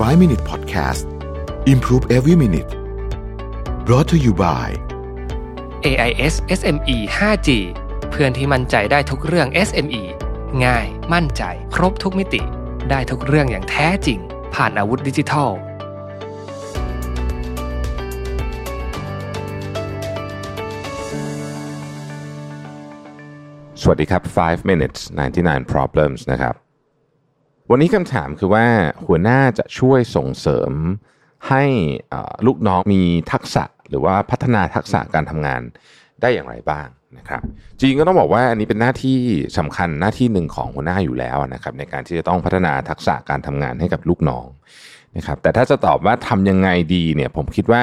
5 Minute Podcast Improve Every Minute brought to you by AIS SME 5G เพื่อนที่มั่นใจได้ทุกเรื่อง SME ง่าย มั่นใจ ครบทุกมิติ ได้ทุกเรื่องอย่างแท้จริง ผ่านอาวุธดิจิทัล สวัสดีครับ 5 minutes 99 problems นะครับ วันนี้คำถามคือว่าหัวหน้าจะช่วยส่งเสริมให้ลูกน้องมีทักษะหรือว่าพัฒนาทักษะการทำงานได้อย่างไรบ้างนะครับจริงก็ต้องบอกว่าอันนี้เป็นหน้าที่สำคัญหน้าที่หนึ่งของหัวหน้าอยู่แล้วนะครับในการที่จะต้องพัฒนาทักษะการทำงานให้กับลูกน้องนะครับแต่ถ้าจะตอบว่าทำยังไงดีเนี่ยผมคิดว่า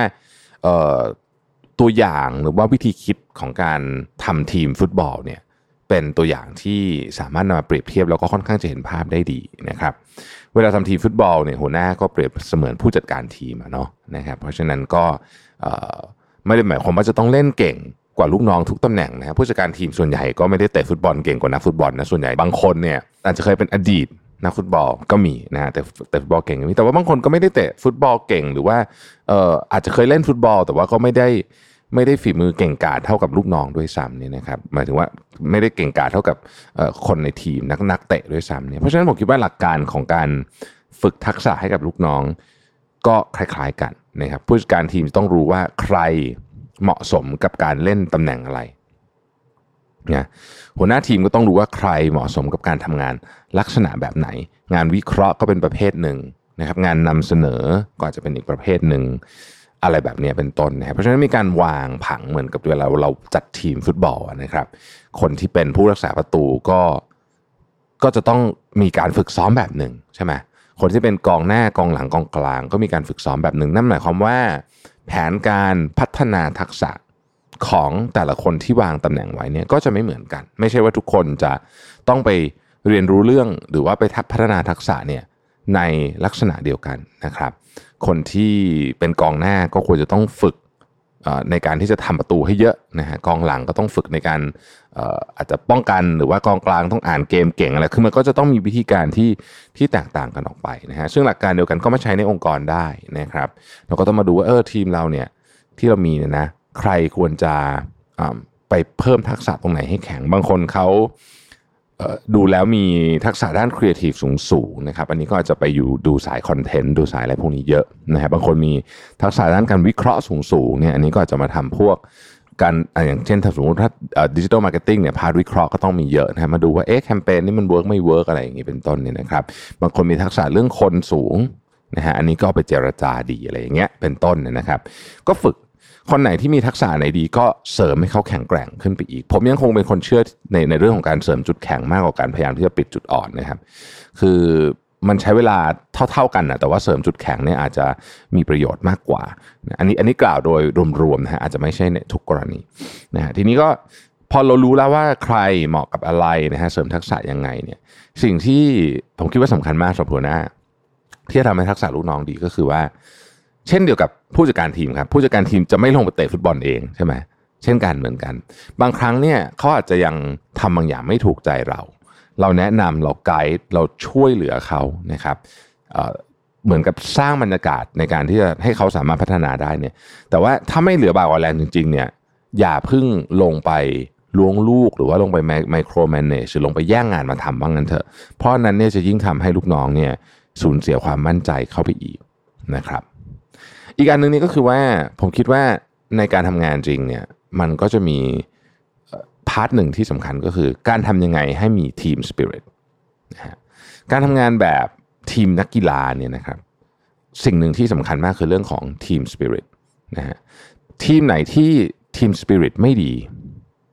ตัวอย่างหรือว่าวิธีคิดของการทำทีมฟุตบอลเนี่ย เป็นตัวอย่างที่สามารถนำมาเปรียบเทียบแล้วก็ค่อนข้างจะเห็นภาพได้ดีนะครับ เวลาทำทีมฟุตบอลเนี่ยหัวหน้าก็เปรียบเสมือนผู้จัดการทีมเนาะนะครับเพราะฉะนั้นก็ไม่ได้หมายความว่าจะต้องเล่นเก่งกว่าลูกน้องทุกตำแหน่งนะครับผู้จัดการทีมส่วนใหญ่ก็ไม่ได้เตะฟุตบอลเก่งกว่านักฟุตบอลนะส่วนใหญ่บางคนเนี่ยอาจจะเคยเป็นอดีตนักฟุตบอลก็มีนะฮะแต่แต่ฟุตบอลเก่งก็มีแต่ว่าบางคนก็ไม่ได้เตะฟุตบอลเก่งหรือว่าเอ่ออาจจะเคยเล่นฟุตบอล แต่ว่าก็ไม่ได้ ไม่ได้ฝีมือเก่งกาจเท่ากับลูกน้องด้วยซ้ำเนี่ยนะครับหมายถึงว่าไม่ได้เก่งกาจเท่ากับคนในทีมนักนักเตะด้วยซ้ำเนี่ยเพราะฉะนั้นผมคิดว่าหลักการของการฝึกทักษะให้กับลูกน้อง ก็คล้ายๆกันนะครับผู้จัดการทีมจะต้องรู้ว่าใครเหมาะสมกับการเล่นตำแหน่งอะไรนะหัวหน้าทีมก็ต้องรู้ว่าใครเหมาะสมกับการทำงานลักษณะแบบไหน งานวิเคราะห์ก็เป็นประเภทหนึ่งนะครับ งานนำเสนอก็อาจจะเป็นอีกประเภทหนึ่ง อะไรแบบนี้เป็นต้นนะครับเพราะฉะนั้นมีการวางผังเหมือนกับเวลาเราจัดทีมฟุตบอลนะครับ คนที่เป็นผู้รักษาประตูก็ก็จะต้องมีการฝึกซ้อมแบบหนึ่งใช่ไหมคนที่เป็นกองหน้ากองหลังกองกลาง ก็มีการฝึกซ้อมแบบหนึ่งนั่นหมายความว่า แผนการพัฒนาทักษะของแต่ละคนที่วางตำแหน่งไว้เนี่ยก็จะไม่เหมือนกัน ไม่ใช่ว่าทุกคนจะต้องไปเรียนรู้เรื่องหรือว่าไปทักพัฒนาทักษะเนี่ยในลักษณะเดียวกันนะครับ คนที่เป็นกองหน้าก็ควรจะต้องฝึกในการที่จะทำประตูให้เยอะนะฮะกองหลังก็ต้องฝึกในการอาจจะป้องกันหรือว่ากองกลางต้องอ่านเกมเก่งอะไรคือมันก็จะต้องมีวิธีการที่ที่แตกต่างกันออกไปนะฮะซึ่งหลักการเดียวกันก็มาใช้ในองค์กรได้นะครับเราก็ต้องมาดูว่าเออทีมเราเนี่ยที่เรามีเนี่ยนะใครควรจะไปเพิ่มทักษะตรงไหนให้แข็งบางคนเขา ดูแล้วมีทักษะด้านครีเอทีฟสูงสูงนะครับอันนี้ก็อาจจะไปอยู่ดูสาย content ดูสายอะไรพวกนี้เยอะนะครับบางคนมีทักษะด้านการวิเคราะห์สูงสูงเนี่ยอันนี้ก็อาจจะมาทำพวกการอย่างเช่นถ้าสมมติถ้า digital marketing เนี่ย part วิเคราะห์ก็ต้องมีเยอะนะมาดูว่าเอ๊ะแคมเปญนี้มัน work ไม่ work อะไรอย่างนี้เป็นต้นเนี่ยนะครับบางคนมีทักษะเรื่องคนสูงนะฮะอันนี้ก็ไปเจรจาดีอะไรอย่างเงี้ยเป็นต้นเนี่ยนะครับ ก็ฝึก คนไหนที่มีทักษะไหนดีก็เสริมให้เขาแข็งแกร่งขึ้นไปอีก ผมยังคงเป็นคนเชื่อในในเรื่องของการเสริมจุดแข็งมากกว่าการพยายามที่จะปิดจุดอ่อนนะครับ คือมันใช้เวลาเท่า ๆกันนะแต่ว่าเสริมจุดแข็งเนี่ยอาจจะมีประโยชน์มากกว่า อันนี้อันนี้กล่าวโดยรวมๆนะฮะอาจจะไม่ใช่ในทุกกรณีนะฮะทีนี้ก็พอเรารู้แล้วว่าใครเหมาะกับอะไรนะฮะเสริมทักษะยังไงเนี่ย สิ่งที่ผมคิดว่าสำคัญมากสำหรับหัวหน้าที่จะทำให้ทักษะลูกน้องดีก็คือว่า เช่นเดียวกับผู้จัดการทีมครับผู้จัดการทีมจะไม่ลงไปเตะฟุตบอลเองใช่ไหมเช่นกันเหมือนกัน บางครั้งเนี่ยเขาอาจจะยังทำบางอย่างไม่ถูกใจเรา เราแนะนำเราไกด์เราช่วยเหลือเขานะครับเเหมือนกับสร้างบรรยากาศในการที่จะให้เขาสามารถพัฒนาได้เนี่ย แต่ว่าถ้าไม่เหลือบากว่าแรงจริง ๆ เนี่ยอย่าพึ่งลงไปล้วงลูกหรือว่าลงไปไมโครแมเนจหรือลงไปแย่งงานมาทำบ้างนั้นเถอะ เพราะนนั้นเนี่ยจะยิ่งทำให้ลูกน้องเนี่ยสูญเสียความมั่นใจเข้าไปอีกนะครับ อีกอันหนึ่งนี่ก็คือว่าผมคิดว่าในการทำงานจริงเนี่ยมันก็จะมี part หนึ่งที่สำคัญก็คือ การทำยังไงให้มี team spirit นะฮะการทำงานแบบทีมนักกีฬาเนี่ยนะครับสิ่งหนึ่งที่สำคัญมากคือเรื่องของ team spirit นะฮะทีมไหนที่ team spirit ไม่ดี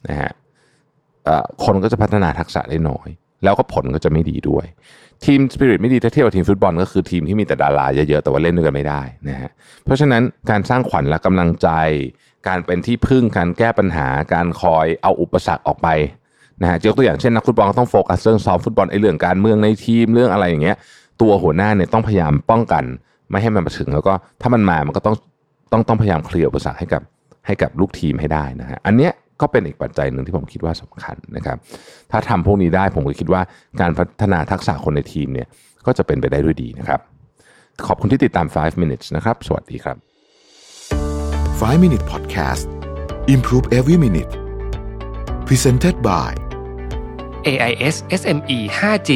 นะฮะคนก็จะพัฒนาทักษะได้น้อย แล้วก็ผลก็จะไม่ดีด้วย ทีมสปิริตไม่ดีถ้าเทียบกับทีมฟุตบอลก็คือทีมที่มีแต่ดาราเยอะๆ แต่ว่าเล่นด้วยกันไม่ได้นะฮะเพราะฉะนั้นการสร้างขวัญและกำลังใจ การเป็นที่พึ่งการแก้ปัญหา การคอยเอาอุปสรรคออกไปนะฮะยกตัวอย่างเช่นนักฟุตบอลก็ต้องโฟกัสเรื่องซ้อมฟุตบอลไอ้เรื่องการเมืองในทีมเรื่องอะไรอย่างเงี้ย ตัวหัวหน้าเนี่ยต้องพยายามป้องกัน ไม่ให้มันมาถึง แล้วก็ถ้ามันมามันก็ต้องต้องต้องพยายามเคลียร์อุปสรรคให้กับให้กับลูกทีมให้ได้นะฮะอันเนี้ย ก็เป็นอีกปัจจัยหนึ่งที่ผมคิดว่าสำคัญนะครับ ถ้าทำพวกนี้ได้ผมก็คิดว่าการพัฒนาทักษะคนในทีมเนี่ยก็จะเป็นไปได้ด้วยดีนะครับ ขอบคุณที่ติดตาม 5 minutes นะครับ สวัสดีครับ 5 minute podcast improve every minute presented by AIS SME 5G